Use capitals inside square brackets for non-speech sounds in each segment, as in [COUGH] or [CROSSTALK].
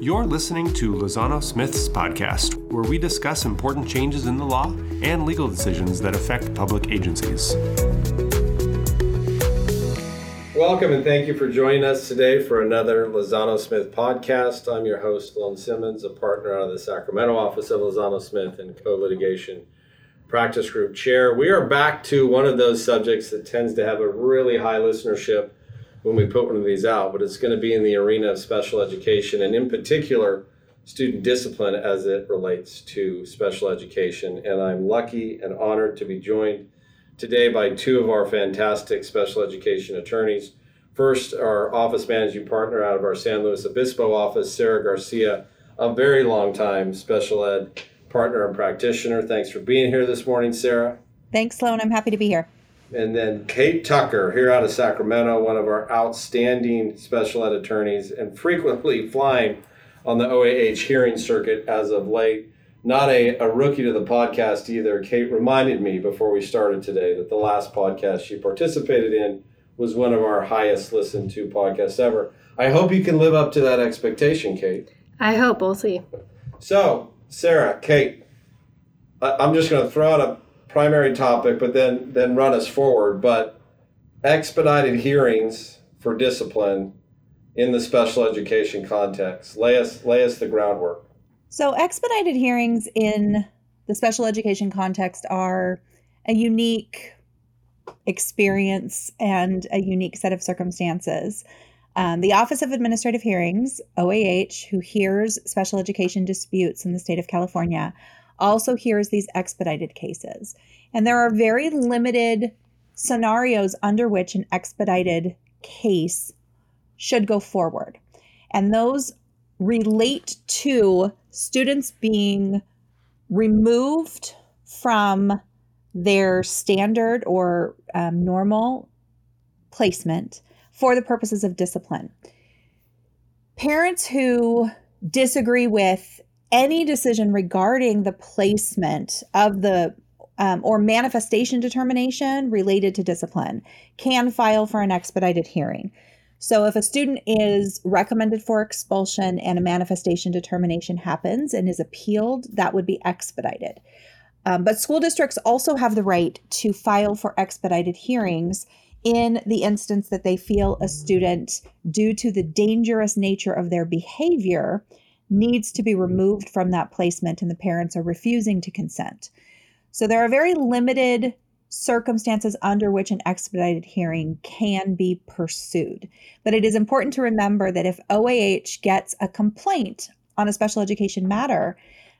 You're listening to Lozano Smith's podcast, where we discuss important changes in the law and legal decisions that affect public agencies. Welcome and thank you for joining us today for another Lozano Smith podcast. I'm your host, Sloan Simmons, a partner out of the Sacramento office of Lozano Smith and co litigation practice group chair. We are back to one of those subjects that tends to have a really high listenership when we put one of these out, but it's going to be in the arena of special education and, in particular, student discipline as it relates to special education. And I'm lucky and honored to be joined today by two of our fantastic special education attorneys. First, our office managing partner out of our San Luis Obispo office, Sarah Garcia, a very long time special ed partner and practitioner. Thanks for being here this morning, Sarah. Thanks, Sloan. I'm happy to be here. And then Kate Tucker, here out of Sacramento, one of our outstanding special ed attorneys and frequently flying on the OAH hearing circuit as of late. Not a, a rookie to the podcast either. Kate reminded me before we started today that the last podcast she participated in was one of our highest listened to podcasts ever. I hope you can live up to that expectation, Kate. I hope. We'll see. So, Sarah, Kate, I'm just going to throw out a primary topic, but then then run us forward. But expedited hearings for discipline in the special education context. Lay us lay us the groundwork. So expedited hearings in the special education context are a unique experience and a unique set of circumstances. Um, the Office of Administrative Hearings, OAH, who hears special education disputes in the state of California, also hears these expedited cases. And there are very limited scenarios under which an expedited case should go forward. And those relate to students being removed from their standard or um, normal placement for the purposes of discipline. Parents who disagree with any decision regarding the placement of the um, or manifestation determination related to discipline can file for an expedited hearing. So, if a student is recommended for expulsion and a manifestation determination happens and is appealed, that would be expedited. Um, but school districts also have the right to file for expedited hearings in the instance that they feel a student, due to the dangerous nature of their behavior, needs to be removed from that placement and the parents are refusing to consent. So there are very limited circumstances under which an expedited hearing can be pursued. But it is important to remember that if OAH gets a complaint on a special education matter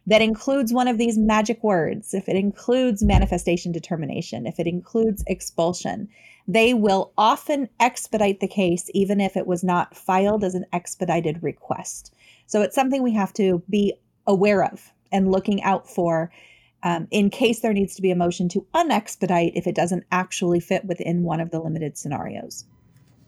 that includes one of these magic words, if it includes manifestation determination, if it includes expulsion, they will often expedite the case even if it was not filed as an expedited request. So it's something we have to be aware of and looking out for um, in case there needs to be a motion to unexpedite if it doesn't actually fit within one of the limited scenarios.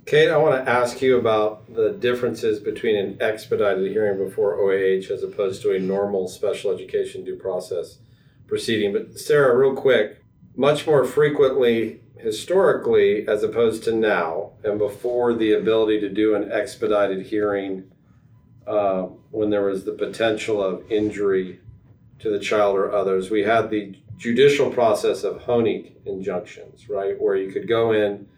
Kate, I want to ask you about the differences between an expedited hearing before OAH as opposed to a normal special education due process proceeding. But, Sarah, real quick, much more frequently historically as opposed to now and before the ability to do an expedited hearing uh, when there was the potential of injury to the child or others. We had the judicial process of Honig injunctions, right, where you could go in,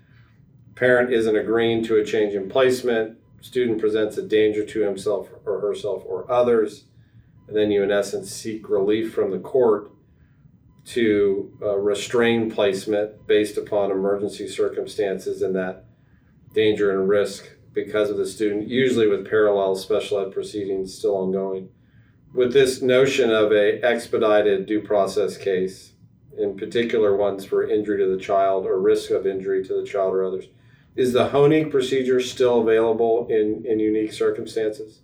parent isn't agreeing to a change in placement, student presents a danger to himself or herself or others, and then you, in essence, seek relief from the court to uh, restrain placement based upon emergency circumstances and that danger and risk because of the student, usually with parallel special ed proceedings still ongoing. With this notion of a expedited due process case, in particular ones for injury to the child or risk of injury to the child or others, is the Honig procedure still available in, in unique circumstances?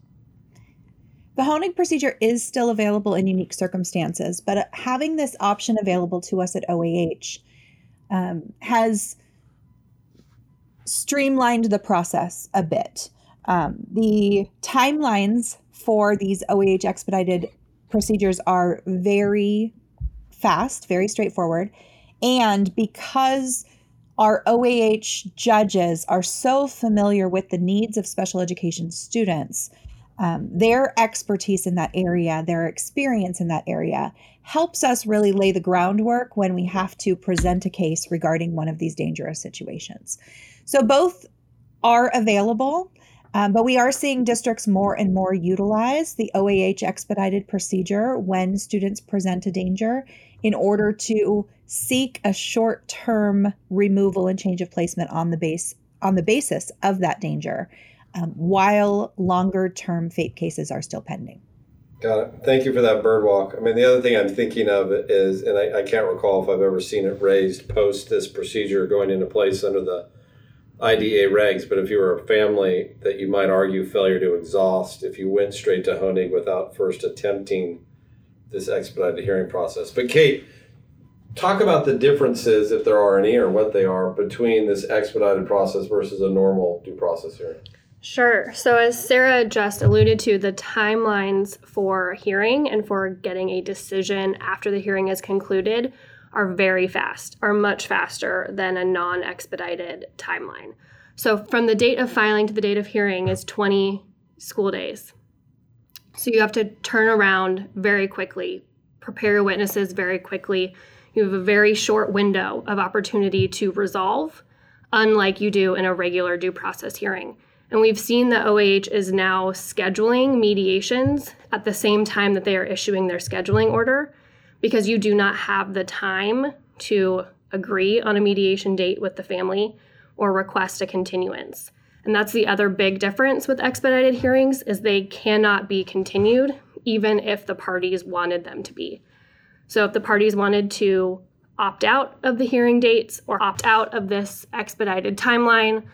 The Honig procedure is still available in unique circumstances, but having this option available to us at OAH um, has streamlined the process a bit. Um, the timelines for these OAH expedited procedures are very fast, very straightforward. And because our OAH judges are so familiar with the needs of special education students. Um, their expertise in that area, their experience in that area, helps us really lay the groundwork when we have to present a case regarding one of these dangerous situations. So, both are available. Um, but we are seeing districts more and more utilize the OAH expedited procedure when students present a danger in order to seek a short-term removal and change of placement on the base on the basis of that danger, um, while longer-term FAPE cases are still pending. Got it. Thank you for that bird walk. I mean, the other thing I'm thinking of is, and I, I can't recall if I've ever seen it raised post this procedure going into place under the IDEA regs, but if you were a family that you might argue failure to exhaust if you went straight to Honig without first attempting this expedited hearing process. But Kate, talk about the differences, if there are any or what they are, between this expedited process versus a normal due process hearing. Sure. So, as Sarah just alluded to, the timelines for hearing and for getting a decision after the hearing is concluded are very fast, are much faster than a non expedited timeline. So, from the date of filing to the date of hearing is 20 school days. So, you have to turn around very quickly, prepare your witnesses very quickly. You have a very short window of opportunity to resolve, unlike you do in a regular due process hearing. And we've seen that OAH is now scheduling mediations at the same time that they are issuing their scheduling order because you do not have the time to agree on a mediation date with the family or request a continuance. And that's the other big difference with expedited hearings is they cannot be continued even if the parties wanted them to be. So if the parties wanted to opt out of the hearing dates or opt out of this expedited timeline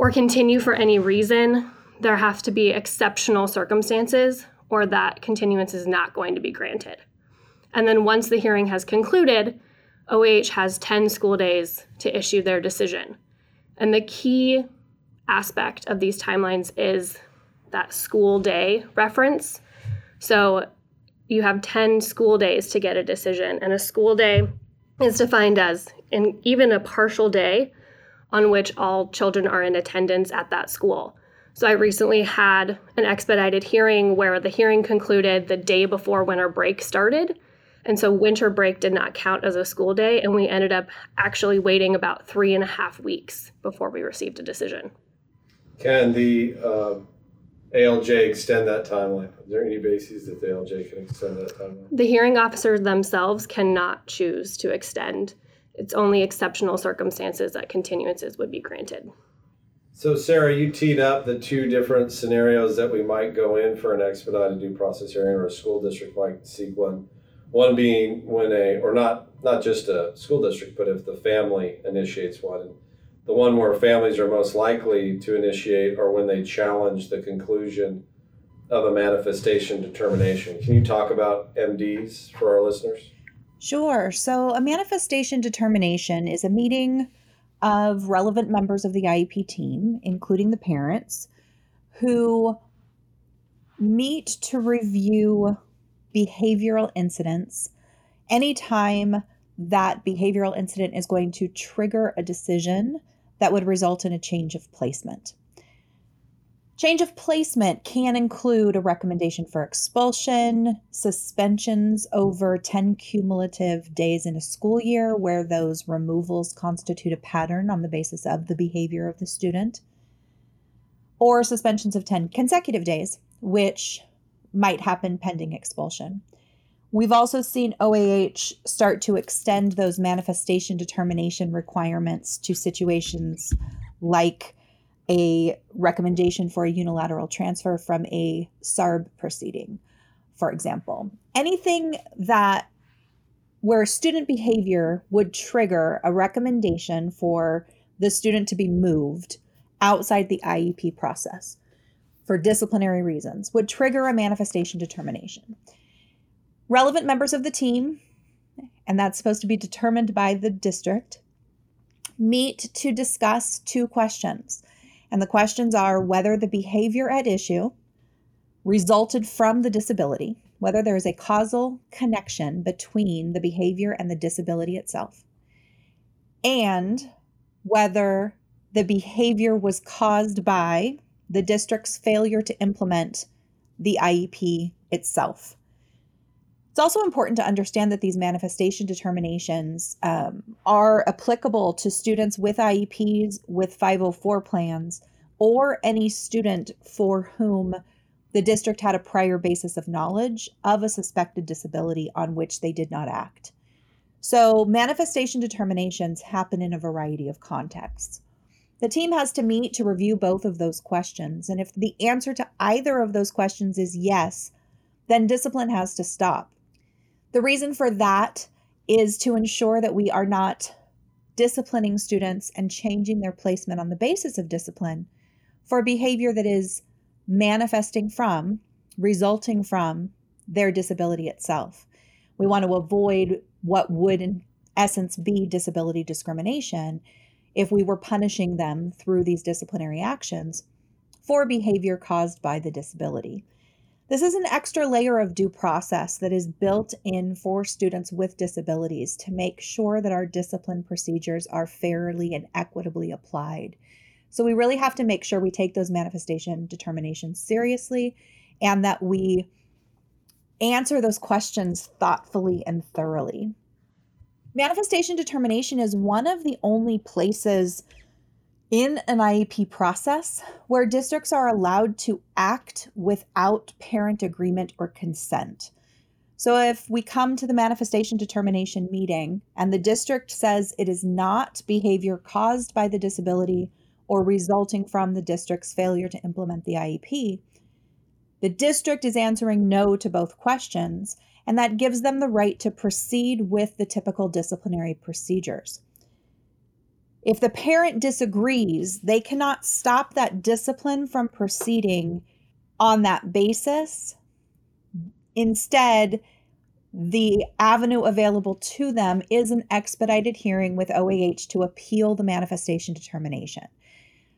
or continue for any reason, there have to be exceptional circumstances or that continuance is not going to be granted. And then once the hearing has concluded, OH has 10 school days to issue their decision. And the key aspect of these timelines is that school day reference. So you have 10 school days to get a decision, and a school day is defined as in even a partial day on which all children are in attendance at that school. So I recently had an expedited hearing where the hearing concluded the day before winter break started and so winter break did not count as a school day, and we ended up actually waiting about three and a half weeks before we received a decision. Can the uh, ALJ extend that timeline? Is there any basis that the ALJ can extend that timeline? The hearing officers themselves cannot choose to extend. It's only exceptional circumstances that continuances would be granted. So, Sarah, you teed up the two different scenarios that we might go in for an expedited due process hearing, or a school district might seek one one being when a, or not not just a school district, but if the family initiates one. And the one where families are most likely to initiate or when they challenge the conclusion of a manifestation determination. Can you talk about MDs for our listeners? Sure. So, a manifestation determination is a meeting of relevant members of the IEP team, including the parents, who meet to review behavioral incidents, anytime that behavioral incident is going to trigger a decision that would result in a change of placement. Change of placement can include a recommendation for expulsion, suspensions over 10 cumulative days in a school year, where those removals constitute a pattern on the basis of the behavior of the student, or suspensions of 10 consecutive days, which might happen pending expulsion. We've also seen OAH start to extend those manifestation determination requirements to situations like a recommendation for a unilateral transfer from a SARB proceeding, for example. Anything that where student behavior would trigger a recommendation for the student to be moved outside the IEP process for disciplinary reasons would trigger a manifestation determination. Relevant members of the team, and that's supposed to be determined by the district, meet to discuss two questions. And the questions are whether the behavior at issue resulted from the disability, whether there is a causal connection between the behavior and the disability itself, and whether the behavior was caused by the district's failure to implement the IEP itself. It's also important to understand that these manifestation determinations um, are applicable to students with IEPs, with 504 plans, or any student for whom the district had a prior basis of knowledge of a suspected disability on which they did not act. So, manifestation determinations happen in a variety of contexts. The team has to meet to review both of those questions, and if the answer to either of those questions is yes, then discipline has to stop. The reason for that is to ensure that we are not disciplining students and changing their placement on the basis of discipline for behavior that is manifesting from, resulting from their disability itself. We want to avoid what would, in essence, be disability discrimination if we were punishing them through these disciplinary actions for behavior caused by the disability. This is an extra layer of due process that is built in for students with disabilities to make sure that our discipline procedures are fairly and equitably applied. So we really have to make sure we take those manifestation determinations seriously and that we answer those questions thoughtfully and thoroughly. Manifestation determination is one of the only places in an IEP process where districts are allowed to act without parent agreement or consent. So, if we come to the manifestation determination meeting and the district says it is not behavior caused by the disability or resulting from the district's failure to implement the IEP, the district is answering no to both questions, and that gives them the right to proceed with the typical disciplinary procedures. If the parent disagrees, they cannot stop that discipline from proceeding on that basis. Instead, the avenue available to them is an expedited hearing with OAH to appeal the manifestation determination.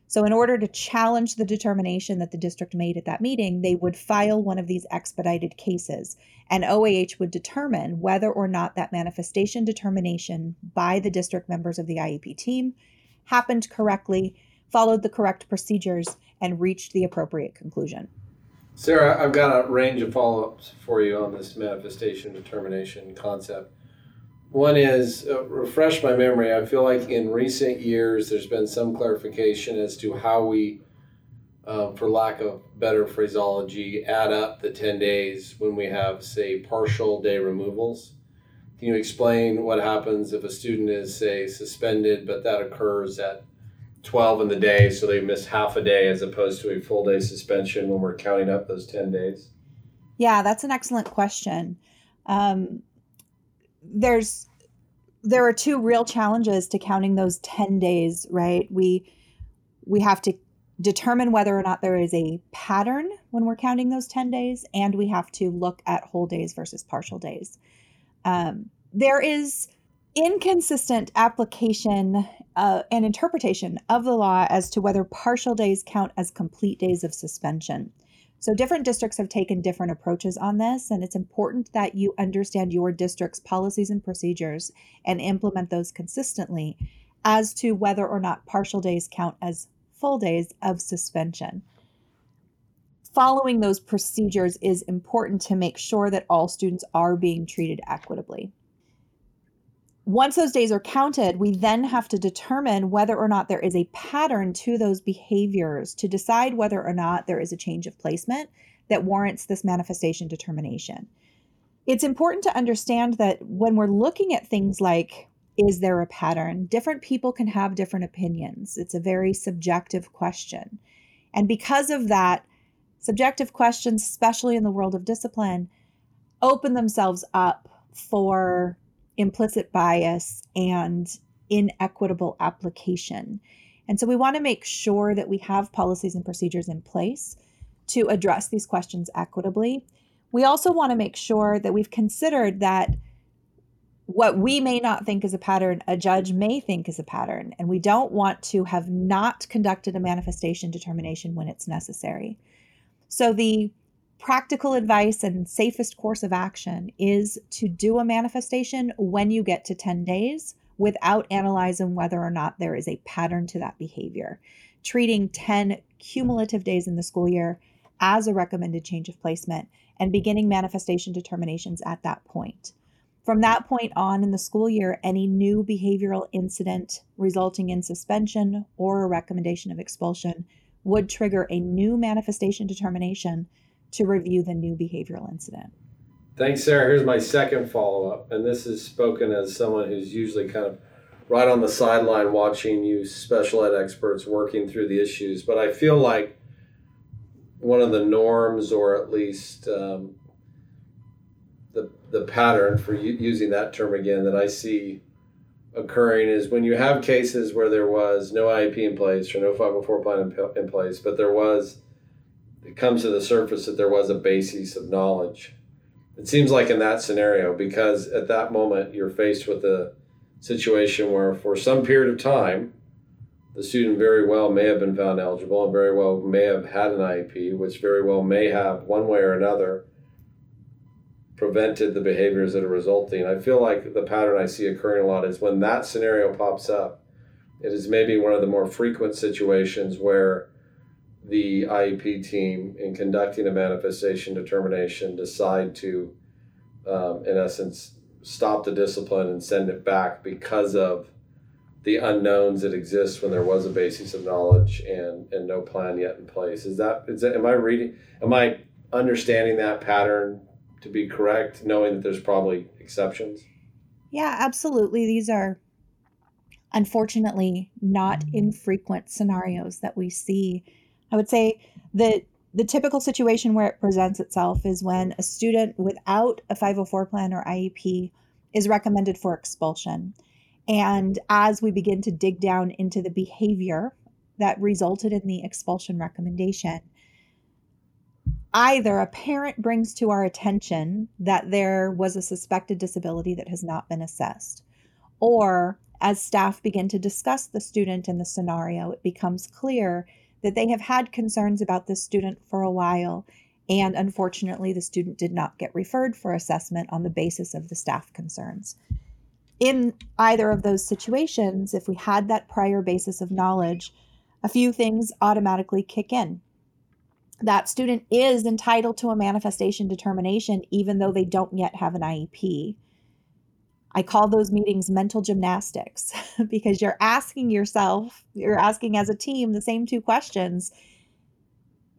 So, in order to challenge the determination that the district made at that meeting, they would file one of these expedited cases, and OAH would determine whether or not that manifestation determination by the district members of the IEP team happened correctly, followed the correct procedures, and reached the appropriate conclusion. Sarah, I've got a range of follow ups for you on this manifestation determination concept. One is uh, refresh my memory. I feel like in recent years there's been some clarification as to how we, uh, for lack of better phraseology, add up the 10 days when we have, say, partial day removals. Can you explain what happens if a student is, say, suspended, but that occurs at 12 in the day, so they miss half a day as opposed to a full day suspension when we're counting up those 10 days? Yeah, that's an excellent question. Um, there's there are two real challenges to counting those 10 days right? We we have to determine whether or not there is a pattern when we're counting those 10 days and we have to look at whole days versus partial days. Um, there is inconsistent application uh, and interpretation of the law as to whether partial days count as complete days of suspension so, different districts have taken different approaches on this, and it's important that you understand your district's policies and procedures and implement those consistently as to whether or not partial days count as full days of suspension. Following those procedures is important to make sure that all students are being treated equitably once those days are counted, we then have to determine whether or not there is a pattern to those behaviors to decide whether or not there is a change of placement that warrants this manifestation determination. It's important to understand that when we're looking at things like, is there a pattern? Different people can have different opinions. It's a very subjective question. And because of that, subjective questions, especially in the world of discipline, open themselves up for implicit bias and inequitable application. And so we want to make sure that we have policies and procedures in place to address these questions equitably. We also want to make sure that we've considered that what we may not think is a pattern, a judge may think is a pattern. And we don't want to have not conducted a manifestation determination when it's necessary. So the practical advice and safest course of action is to do a manifestation when you get to 10 days without analyzing whether or not there is a pattern to that behavior, treating 10 cumulative days in the school year as a recommended change of placement and beginning manifestation determinations at that point. From that point on in the school year, any new behavioral incident resulting in suspension or a recommendation of expulsion would trigger a new manifestation determination to review the new behavioral incident. Thanks, Sarah. Here's my second follow up, and this is spoken as someone who's usually kind of right on the sideline watching you special ed experts working through the issues. But I feel like one of the norms, or at least um, the the pattern for using that term again that I see occurring is when you have cases where there was no IEP in place or no 504 plan in, in place, but there was it comes to the surface that there was a basis of knowledge. It seems like in that scenario, because at that moment you're faced with a situation where for some period of time, the student very well may have been found eligible and very well may have had an IEP, which very well may have one way or another prevented the behaviors that are resulting. I feel like the pattern I see occurring a lot is when that scenario pops up, it is maybe one of the more frequent situations where the IEP team, in conducting a manifestation determination, decide to, um, in essence, stop the discipline and send it back because of the unknowns that exist when there was a basis of knowledge and and no plan yet in place. Is that is that am I reading? Am I understanding that pattern to be correct, knowing that there's probably exceptions? Yeah, absolutely. These are unfortunately not infrequent scenarios that we see. I would say that the typical situation where it presents itself is when a student without a 504 plan or IEP is recommended for expulsion. And as we begin to dig down into the behavior that resulted in the expulsion recommendation, either a parent brings to our attention that there was a suspected disability that has not been assessed, or as staff begin to discuss the student in the scenario, it becomes clear that they have had concerns about this student for a while. And unfortunately, the student did not get referred for assessment on the basis of the staff concerns. In either of those situations, if we had that prior basis of knowledge, a few things automatically kick in that student is entitled to a manifestation determination even though they don't yet have an IEP. I call those meetings mental gymnastics [LAUGHS] because you're asking yourself, you're asking as a team the same two questions.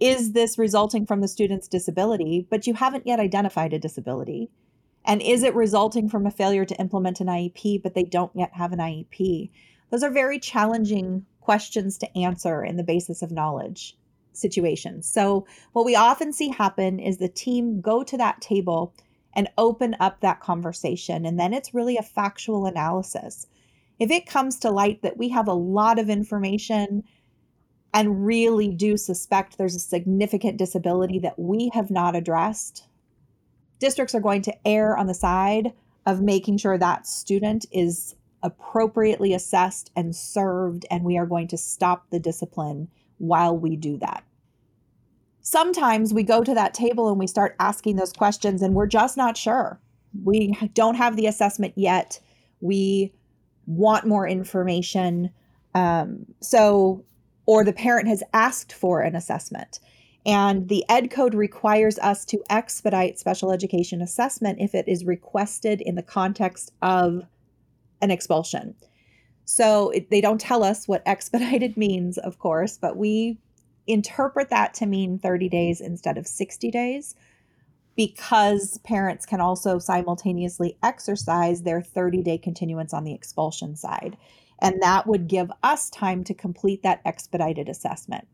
Is this resulting from the student's disability? But you haven't yet identified a disability. And is it resulting from a failure to implement an IEP, but they don't yet have an IEP? Those are very challenging questions to answer in the basis of knowledge situations. So, what we often see happen is the team go to that table and open up that conversation. And then it's really a factual analysis. If it comes to light that we have a lot of information and really do suspect there's a significant disability that we have not addressed, districts are going to err on the side of making sure that student is appropriately assessed and served, and we are going to stop the discipline while we do that. Sometimes we go to that table and we start asking those questions, and we're just not sure. We don't have the assessment yet. We want more information. Um, so, or the parent has asked for an assessment. And the Ed Code requires us to expedite special education assessment if it is requested in the context of an expulsion. So it, they don't tell us what [LAUGHS] expedited means, of course, but we interpret that to mean 30 days instead of 60 days because parents can also simultaneously exercise their 30 day continuance on the expulsion side. And that would give us time to complete that expedited assessment.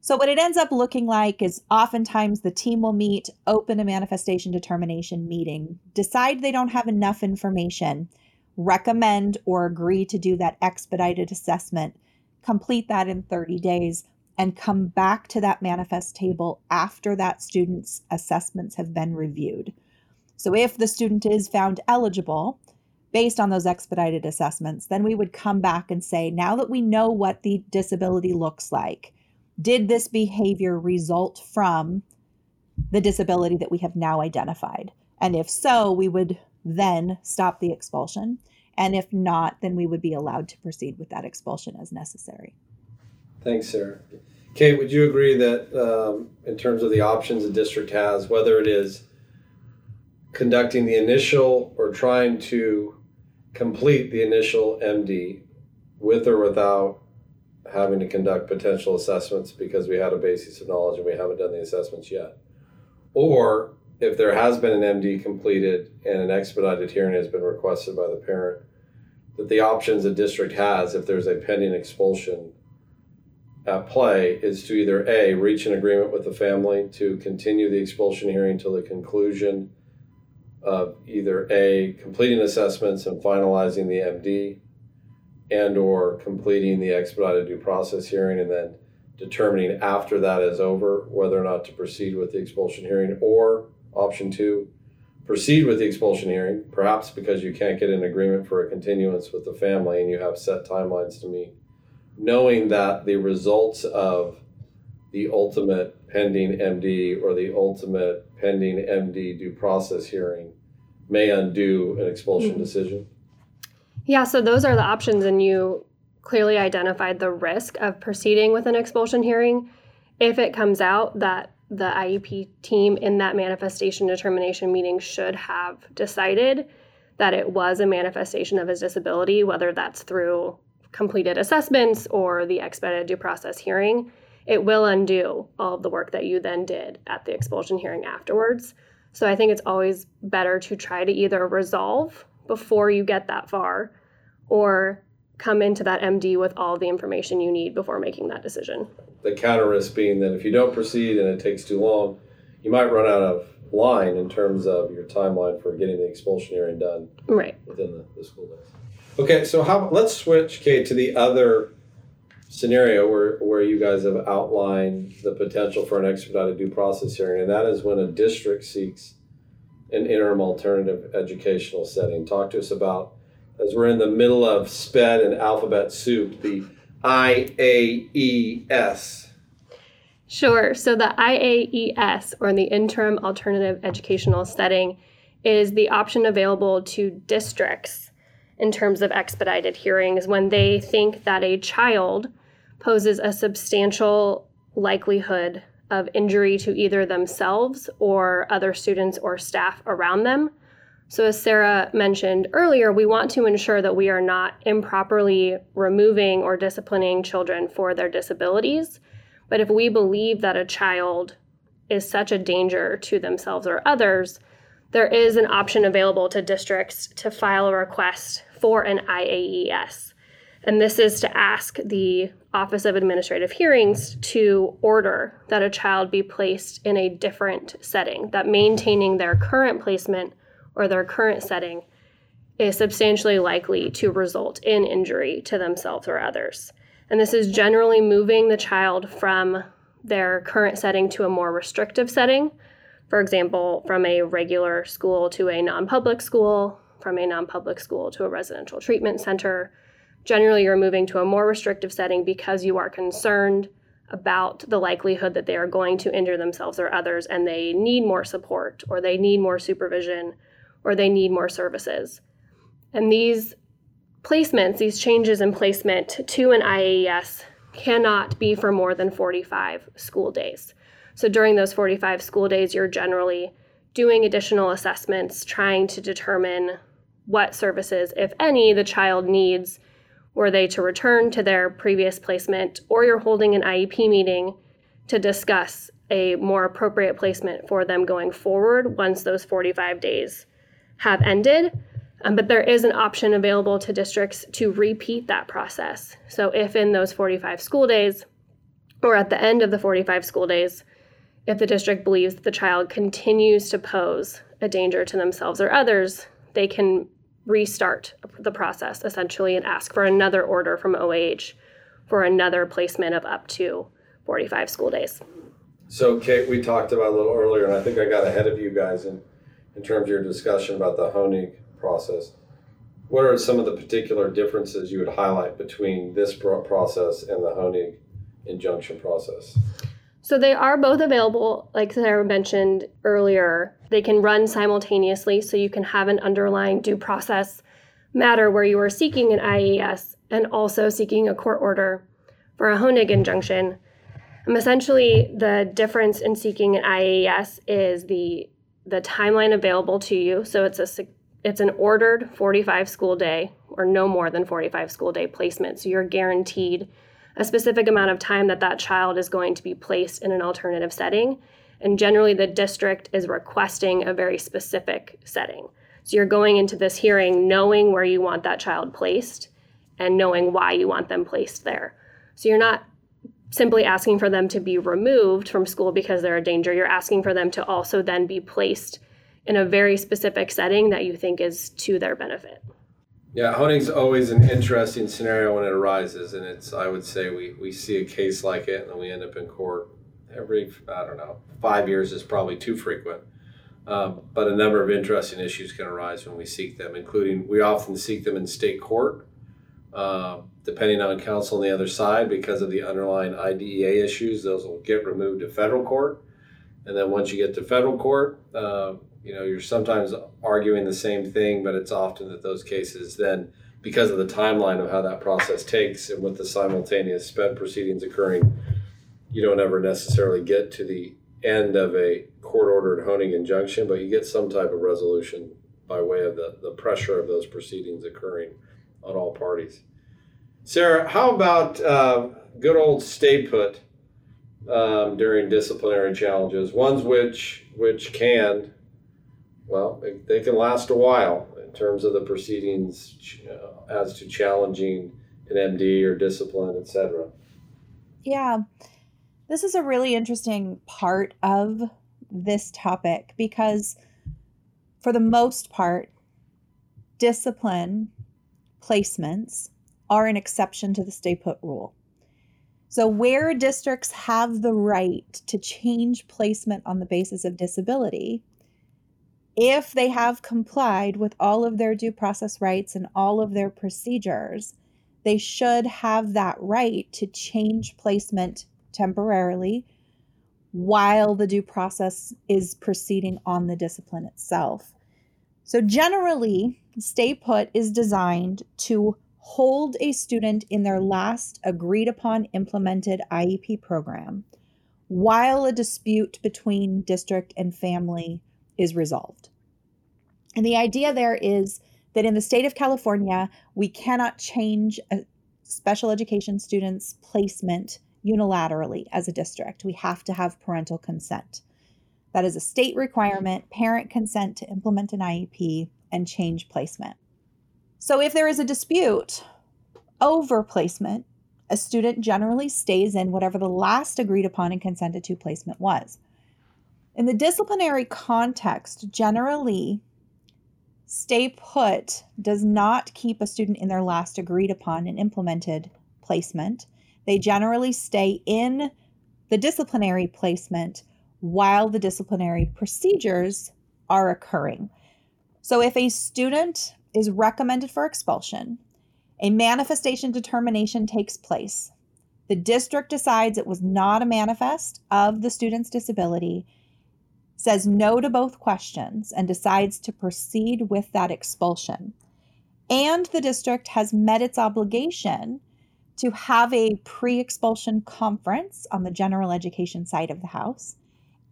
So, what it ends up looking like is oftentimes the team will meet, open a manifestation determination meeting, decide they don't have enough information, recommend or agree to do that expedited assessment, complete that in 30 days, and come back to that manifest table after that student's assessments have been reviewed. So, if the student is found eligible based on those expedited assessments, then we would come back and say, now that we know what the disability looks like, did this behavior result from the disability that we have now identified? And if so, we would then stop the expulsion. And if not, then we would be allowed to proceed with that expulsion as necessary. Thanks, Sarah. Kate, would you agree that um, in terms of the options the district has, whether it is conducting the initial or trying to complete the initial MD with or without having to conduct potential assessments because we had a basis of knowledge and we haven't done the assessments yet? Or if there has been an MD completed and an expedited hearing has been requested by the parent, that the options the district has if there's a pending expulsion at play is to either A, reach an agreement with the family to continue the expulsion hearing till the conclusion of either A, completing assessments and finalizing the MD, and or completing the expedited due process hearing and then determining after that is over whether or not to proceed with the expulsion hearing or option two proceed with the expulsion hearing perhaps because you can't get an agreement for a continuance with the family and you have set timelines to meet knowing that the results of the ultimate pending MD or the ultimate pending MD due process hearing may undo an expulsion mm-hmm. decision? Yeah, so those are the options, and you clearly identified the risk of proceeding with an expulsion hearing if it comes out that the IEP team in that manifestation determination meeting should have decided that it was a manifestation of his disability, whether that's through completed assessments or the expedited due process hearing, it will undo all of the work that you then did at the expulsion hearing afterwards. So I think it's always better to try to either resolve before you get that far or come into that MD with all the information you need before making that decision. The counter risk being that if you don't proceed and it takes too long, you might run out of line in terms of your timeline for getting the expulsion hearing done right within the, the school days. Okay, so how let's switch, Kate, to the other scenario where, where you guys have outlined the potential for an expedited due process hearing, and that is when a district seeks an interim alternative educational setting. Talk to us about, as we're in the middle of SPED and alphabet soup, the IAES. Sure. So the IAES, or the Interim Alternative Educational Setting, is the option available to districts in terms of expedited hearings when they think that a child poses a substantial likelihood of injury to either themselves or other students or staff around them. So, as Sarah mentioned earlier, we want to ensure that we are not improperly removing or disciplining children for their disabilities. But if we believe that a child is such a danger to themselves or others, there is an option available to districts to file a request for an IAES. And this is to ask the Office of Administrative Hearings to order that a child be placed in a different setting, that maintaining their current placement or their current setting is substantially likely to result in injury to themselves or others. And this is generally moving the child from their current setting to a more restrictive setting for example, from a regular school to a non public school, from a non public school to a residential treatment center. Generally, you're moving to a more restrictive setting because you are concerned about the likelihood that they are going to injure themselves or others and they need more support or they need more supervision or they need more services. And these placements, these changes in placement to an IAES, cannot be for more than 45 school days. So during those 45 school days, you're generally doing additional assessments, trying to determine what services, if any, the child needs were they to return to their previous placement, or you're holding an IEP meeting to discuss a more appropriate placement for them going forward once those 45 days have ended. Um, but there is an option available to districts to repeat that process. So if in those 45 school days, or at the end of the 45 school days, if the district believes that the child continues to pose a danger to themselves or others, they can restart the process essentially and ask for another order from OAH for another placement of up to 45 school days. So, Kate, we talked about a little earlier, and I think I got ahead of you guys in, in terms of your discussion about the Honig process. What are some of the particular differences you would highlight between this process and the Honig injunction process? So they are both available, like Sarah mentioned earlier. They can run simultaneously, so you can have an underlying due process matter where you are seeking an IAES and also seeking a court order for a Honig injunction. Um, essentially, the difference in seeking an IAES is the the timeline available to you. So it's a it's an ordered 45 school day or no more than 45 school day placement. So you're guaranteed a specific amount of time that that child is going to be placed in an alternative setting. And generally, the district is requesting a very specific setting. So you're going into this hearing knowing where you want that child placed and knowing why you want them placed there. So you're not simply asking for them to be removed from school because they're a danger. You're asking for them to also then be placed in a very specific setting that you think is to their benefit. Yeah, Honig's always an interesting scenario when it arises, and it's I would say we, we see a case like it, and we end up in court every I don't know five years is probably too frequent, um, but a number of interesting issues can arise when we seek them, including we often seek them in state court, uh, depending on counsel on the other side because of the underlying IDEA issues. Those will get removed to federal court, and then once you get to federal court. Uh, you know you're sometimes arguing the same thing but it's often that those cases then because of the timeline of how that process takes and with the simultaneous sped proceedings occurring you don't ever necessarily get to the end of a court ordered Honig injunction but you get some type of resolution by way of the, the pressure of those proceedings occurring on all parties sarah how about uh, good old stay put um, during disciplinary challenges ones which which can well, they, can last a while in terms of the proceedings uh, as to challenging an MD or discipline, etc. Yeah, this is a really interesting part of this topic because, for the most part, discipline placements are an exception to the stay put rule. So, where districts have the right to change placement on the basis of disability, if they have complied with all of their due process rights and all of their procedures, they should have that right to change placement temporarily while the due process is proceeding on the discipline itself. So, generally, Stay Put is designed to hold a student in their last agreed upon implemented IEP program while a dispute between district and family is resolved. And the idea there is that in the state of California, we cannot change a special education student's placement unilaterally as a district. We have to have parental consent. That is a state requirement, parent consent to implement an IEP and change placement. So if there is a dispute over placement, a student generally stays in whatever the last agreed upon and consented to placement was. In the disciplinary context, generally, stay put does not keep a student in their last agreed upon and implemented placement. They generally stay in the disciplinary placement while the disciplinary procedures are occurring. So if a student is recommended for expulsion, a manifestation determination takes place. The district decides it was not a manifest of the student's disability says no to both questions and decides to proceed with that expulsion. And the district has met its obligation to have a pre expulsion conference on the general education side of the house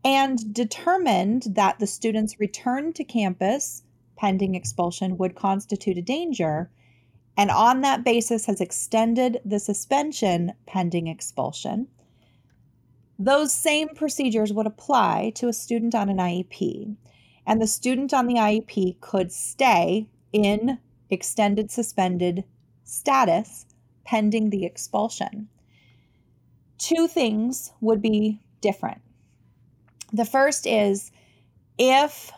and determined that the student's return to campus pending expulsion would constitute a danger. And on that basis, has extended the suspension pending expulsion those same procedures would apply to a student on an IEP, and the student on the IEP could stay in extended suspended status pending the expulsion. Two things would be different. The first is if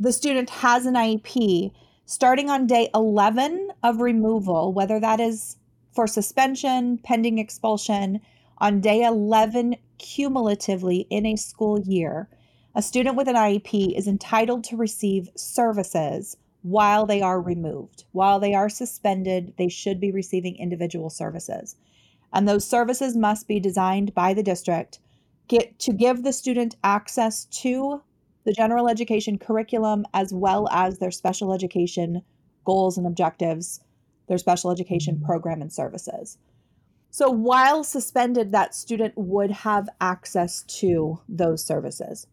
the student has an IEP starting on day 11 of removal, whether that is for suspension, pending expulsion, on day 11 cumulatively in a school year, a student with an IEP is entitled to receive services while they are removed. While they are suspended, they should be receiving individual services. And those services must be designed by the district get to give the student access to the general education curriculum as well as their special education goals and objectives, their special education mm-hmm. program and services. So while suspended, that student would have access to those services.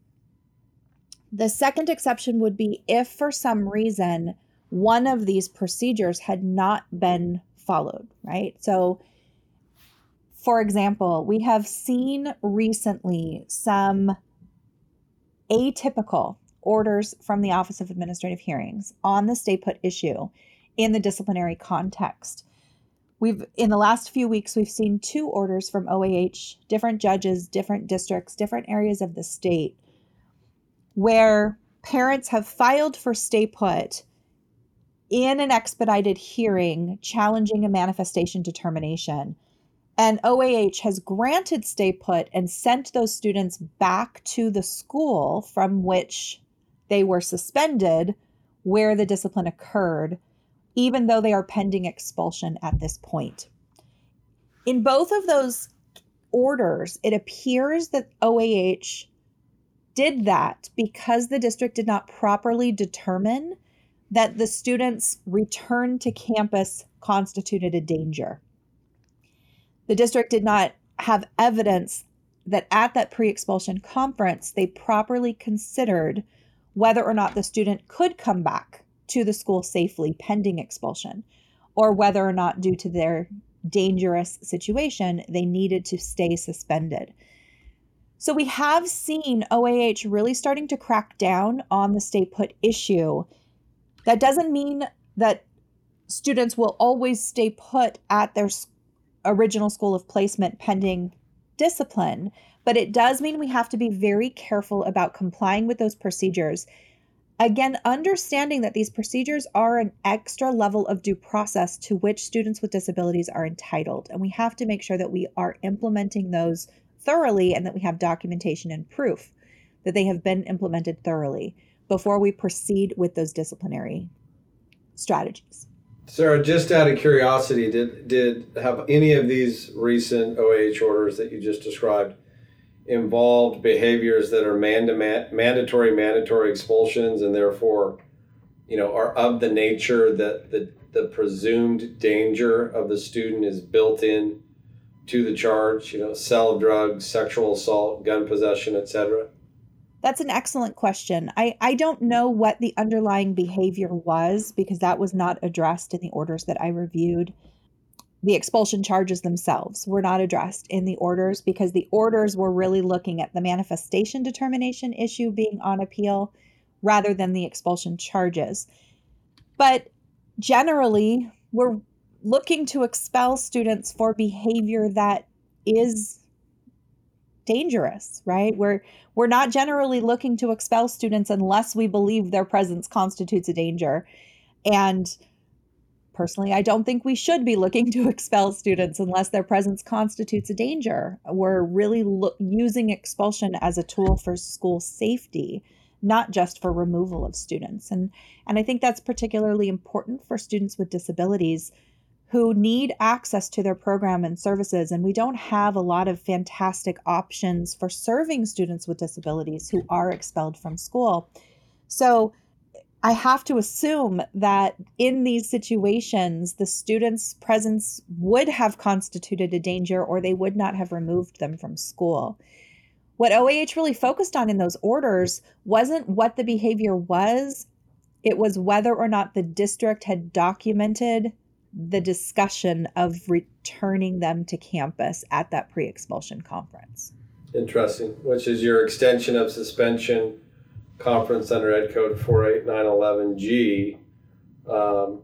The second exception would be if for some reason one of these procedures had not been followed, right? So, for example, we have seen recently some atypical orders from the Office of Administrative Hearings on the stay put issue in the disciplinary context. We've in the last few weeks we've seen two orders from OAH, different judges, different districts, different areas of the state where parents have filed for stay put in an expedited hearing challenging a manifestation determination. And OAH has granted stay put and sent those students back to the school from which they were suspended where the discipline occurred, even though they are pending expulsion at this point. In both of those orders, it appears that OAH did that because the district did not properly determine that the students' return to campus constituted a danger. The district did not have evidence that at that pre expulsion conference they properly considered whether or not the student could come back to the school safely pending expulsion, or whether or not, due to their dangerous situation, they needed to stay suspended. So we have seen OAH really starting to crack down on the stay put issue. That doesn't mean that students will always stay put at their original school of placement pending discipline, but it does mean we have to be very careful about complying with those procedures. Again, understanding that these procedures are an extra level of due process to which students with disabilities are entitled. And we have to make sure that we are implementing those thoroughly and that we have documentation and proof that they have been implemented thoroughly before we proceed with those disciplinary strategies. Sarah, just out of curiosity, did did have any of these recent OAH orders that you just described involved behaviors that are manda- mandatory mandatory expulsions and therefore you know are of the nature that the, the presumed danger of the student is built in to the charge you know sell of drugs sexual assault gun possession etc that's an excellent question I, I don't know what the underlying behavior was because that was not addressed in the orders that i reviewed the expulsion charges themselves were not addressed in the orders because the orders were really looking at the manifestation determination issue being on appeal rather than the expulsion charges. But generally, we're looking to expel students for behavior that is dangerous, right? We're we're not generally looking to expel students unless we believe their presence constitutes a danger. And Personally, I don't think we should be looking to [LAUGHS] expel students unless their presence constitutes a danger. We're really lo- using expulsion as a tool for school safety, not just for removal of students. And and I think that's particularly important for students with disabilities who need access to their program and services and we don't have a lot of fantastic options for serving students with disabilities who are expelled from school. So I have to assume that in these situations, the student's presence would have constituted a danger or they would not have removed them from school. What OAH really focused on in those orders wasn't what the behavior was, it was whether or not the district had documented the discussion of returning them to campus at that pre expulsion conference. Interesting, which is your extension of suspension conference under Ed Code 48911G. Um,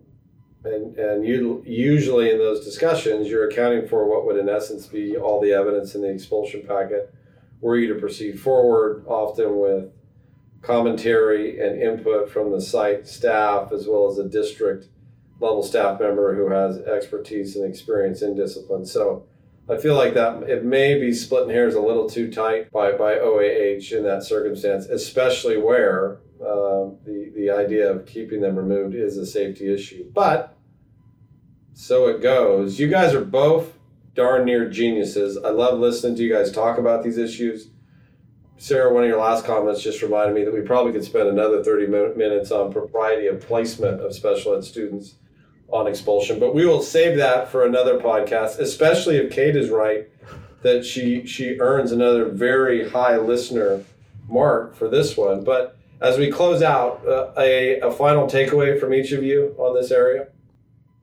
and and you, usually in those discussions, you're accounting for what would in essence be all the evidence in the expulsion packet were you to proceed forward, often with commentary and input from the site staff as well as the district level staff member who has expertise and experience in discipline. So I feel like that it may be splitting hairs a little too tight by, by OAH in that circumstance, especially where uh, the, the idea of keeping them removed is a safety issue. But so it goes. You guys are both darn near geniuses. I love listening to you guys talk about these issues. Sarah, one of your last comments just reminded me that we probably could spend another 30 minutes on propriety of placement of special ed students on expulsion, but we will save that for another podcast, especially if Kate is right that she she earns another very high listener mark for this one. But as we close out, uh, a, a final takeaway from each of you on this area?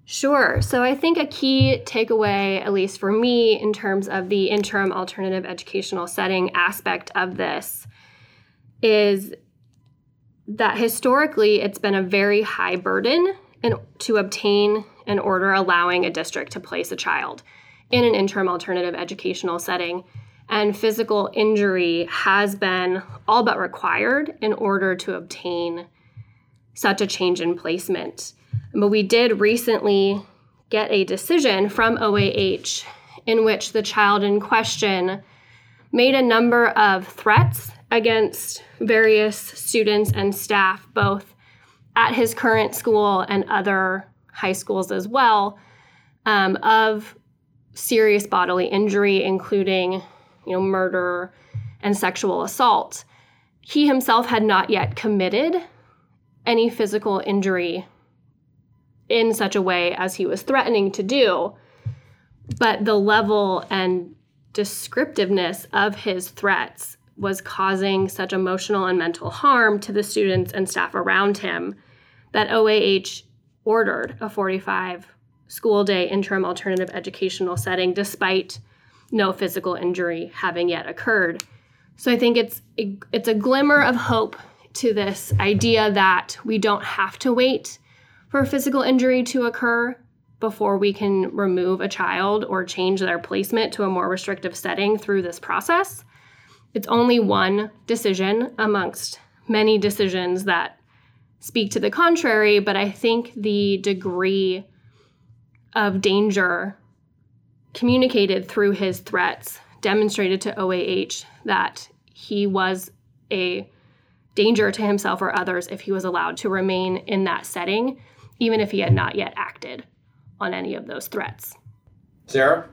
Sure. So I think a key takeaway, at least for me, in terms of the interim alternative educational setting aspect of this, is that historically it's been a very high burden in, to obtain an order allowing a district to place a child in an interim alternative educational setting. And physical injury has been all but required in order to obtain such a change in placement. But we did recently get a decision from OAH in which the child in question made a number of threats against various students and staff, both at his current school and other high schools as well, um, of serious bodily injury, including you know murder and sexual assault. He himself had not yet committed any physical injury in such a way as he was threatening to do. But the level and descriptiveness of his threats was causing such emotional and mental harm to the students and staff around him that OAH ordered a 45 school day interim alternative educational setting despite no physical injury having yet occurred. So I think it's it's a glimmer of hope to this idea that we don't have to wait for physical injury to occur before we can remove a child or change their placement to a more restrictive setting through this process. It's only one decision amongst many decisions that speak to the contrary, but I think the degree of danger communicated through his threats demonstrated to OAH that he was a danger to himself or others if he was allowed to remain in that setting even if he had not yet acted on any of those threats. Sarah?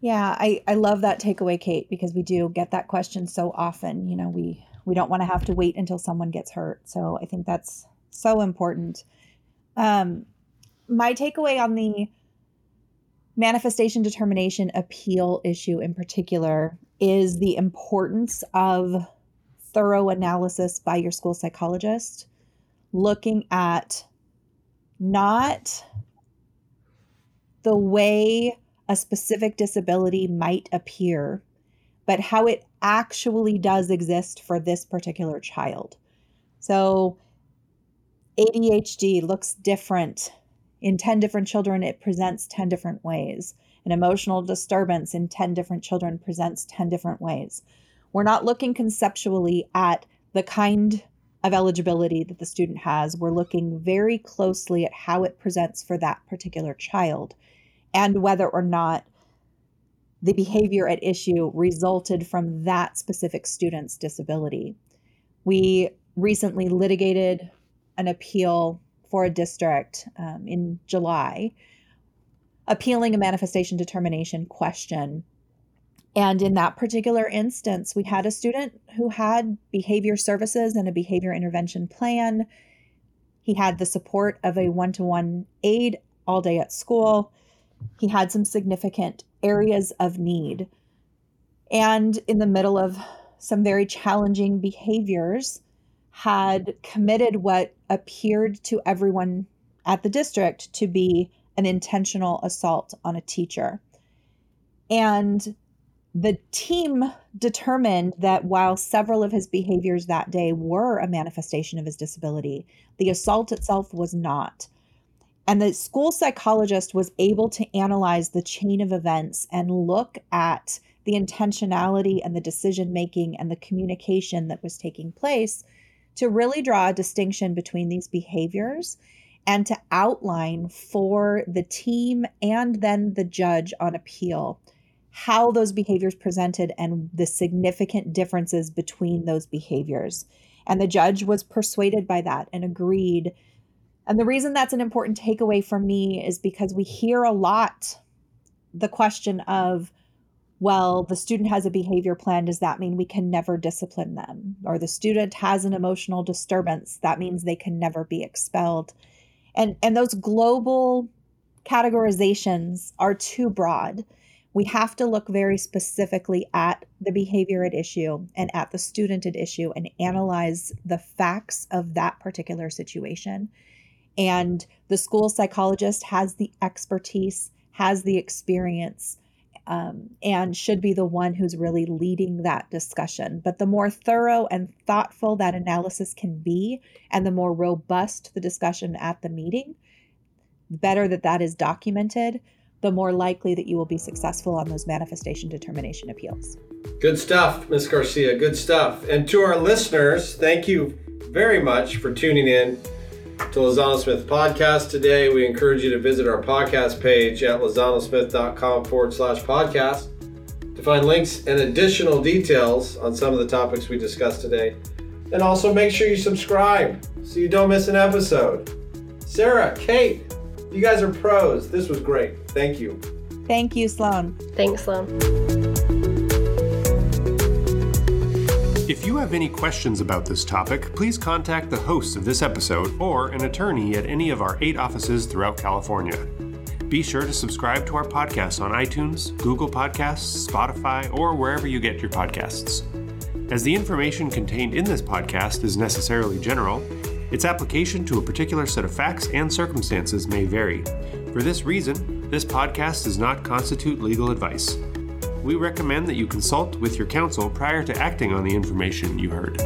Yeah, I, I love that takeaway, Kate, because we do get that question so often. You know, we we don't want to have to wait until someone gets hurt. So I think that's so important. Um, my takeaway on the manifestation determination appeal issue in particular is the importance of thorough analysis by your school psychologist, looking at not the way a specific disability might appear, but how it actually does exist for this particular child. So, ADHD looks different in 10 different children, it presents 10 different ways. An emotional disturbance in 10 different children presents 10 different ways. We're not looking conceptually at the kind of eligibility that the student has, we're looking very closely at how it presents for that particular child and whether or not the behavior at issue resulted from that specific student's disability. We recently litigated an appeal for a district um, in July, appealing a manifestation determination question and in that particular instance, we had a student who had behavior services and a behavior intervention plan. He had the support of a one to one aide all day at school. He had some significant areas of need. And in the middle of some very challenging behaviors, had committed what appeared to everyone at the district to be an intentional assault on a teacher. And the team determined that while several of his behaviors that day were a manifestation of his disability, the assault itself was not. And the school psychologist was able to analyze the chain of events and look at the intentionality and the decision making and the communication that was taking place to really draw a distinction between these behaviors and to outline for the team and then the judge on appeal how those behaviors presented and the significant differences between those behaviors. And the judge was persuaded by that and agreed. And the reason that's an important takeaway for me is because we hear a lot the question of well, the student has a behavior plan. Does that mean we can never discipline them? Or the student has an emotional disturbance. That means they can never be expelled. And, and those global categorizations are too broad. We have to look very specifically at the behavior at issue and at the student at issue and analyze the facts of that particular situation. And the school psychologist has the expertise, has the experience um, and should be the one who's really leading that discussion. But the more thorough and thoughtful that analysis can be, and the more robust the discussion at the meeting, the better that that is documented, the more likely that you will be successful on those manifestation determination appeals. Good stuff, Ms. Garcia. Good stuff. And to our listeners, thank you very much for tuning in to Lozano Smith podcast today. We encourage you to visit our podcast page at lozanosmith.com forward slash podcast to find links and additional details on some of the topics we discussed today. And also make sure you subscribe so you don't miss an episode. Sarah, Kate, you guys are pros. This was great. Thank you. Thank you, Sloan. Thanks, Sloan. If you have any questions about this topic, please contact the hosts of this episode or an attorney at any of our eight offices throughout California. Be sure to subscribe to our podcast on iTunes, Google Podcasts, Spotify, or wherever you get your podcasts. As the information contained in this podcast is necessarily general, its application to a particular set of facts and circumstances may vary. For this reason, this podcast does not constitute legal advice we recommend that you consult with your counsel prior to acting on the information you heard.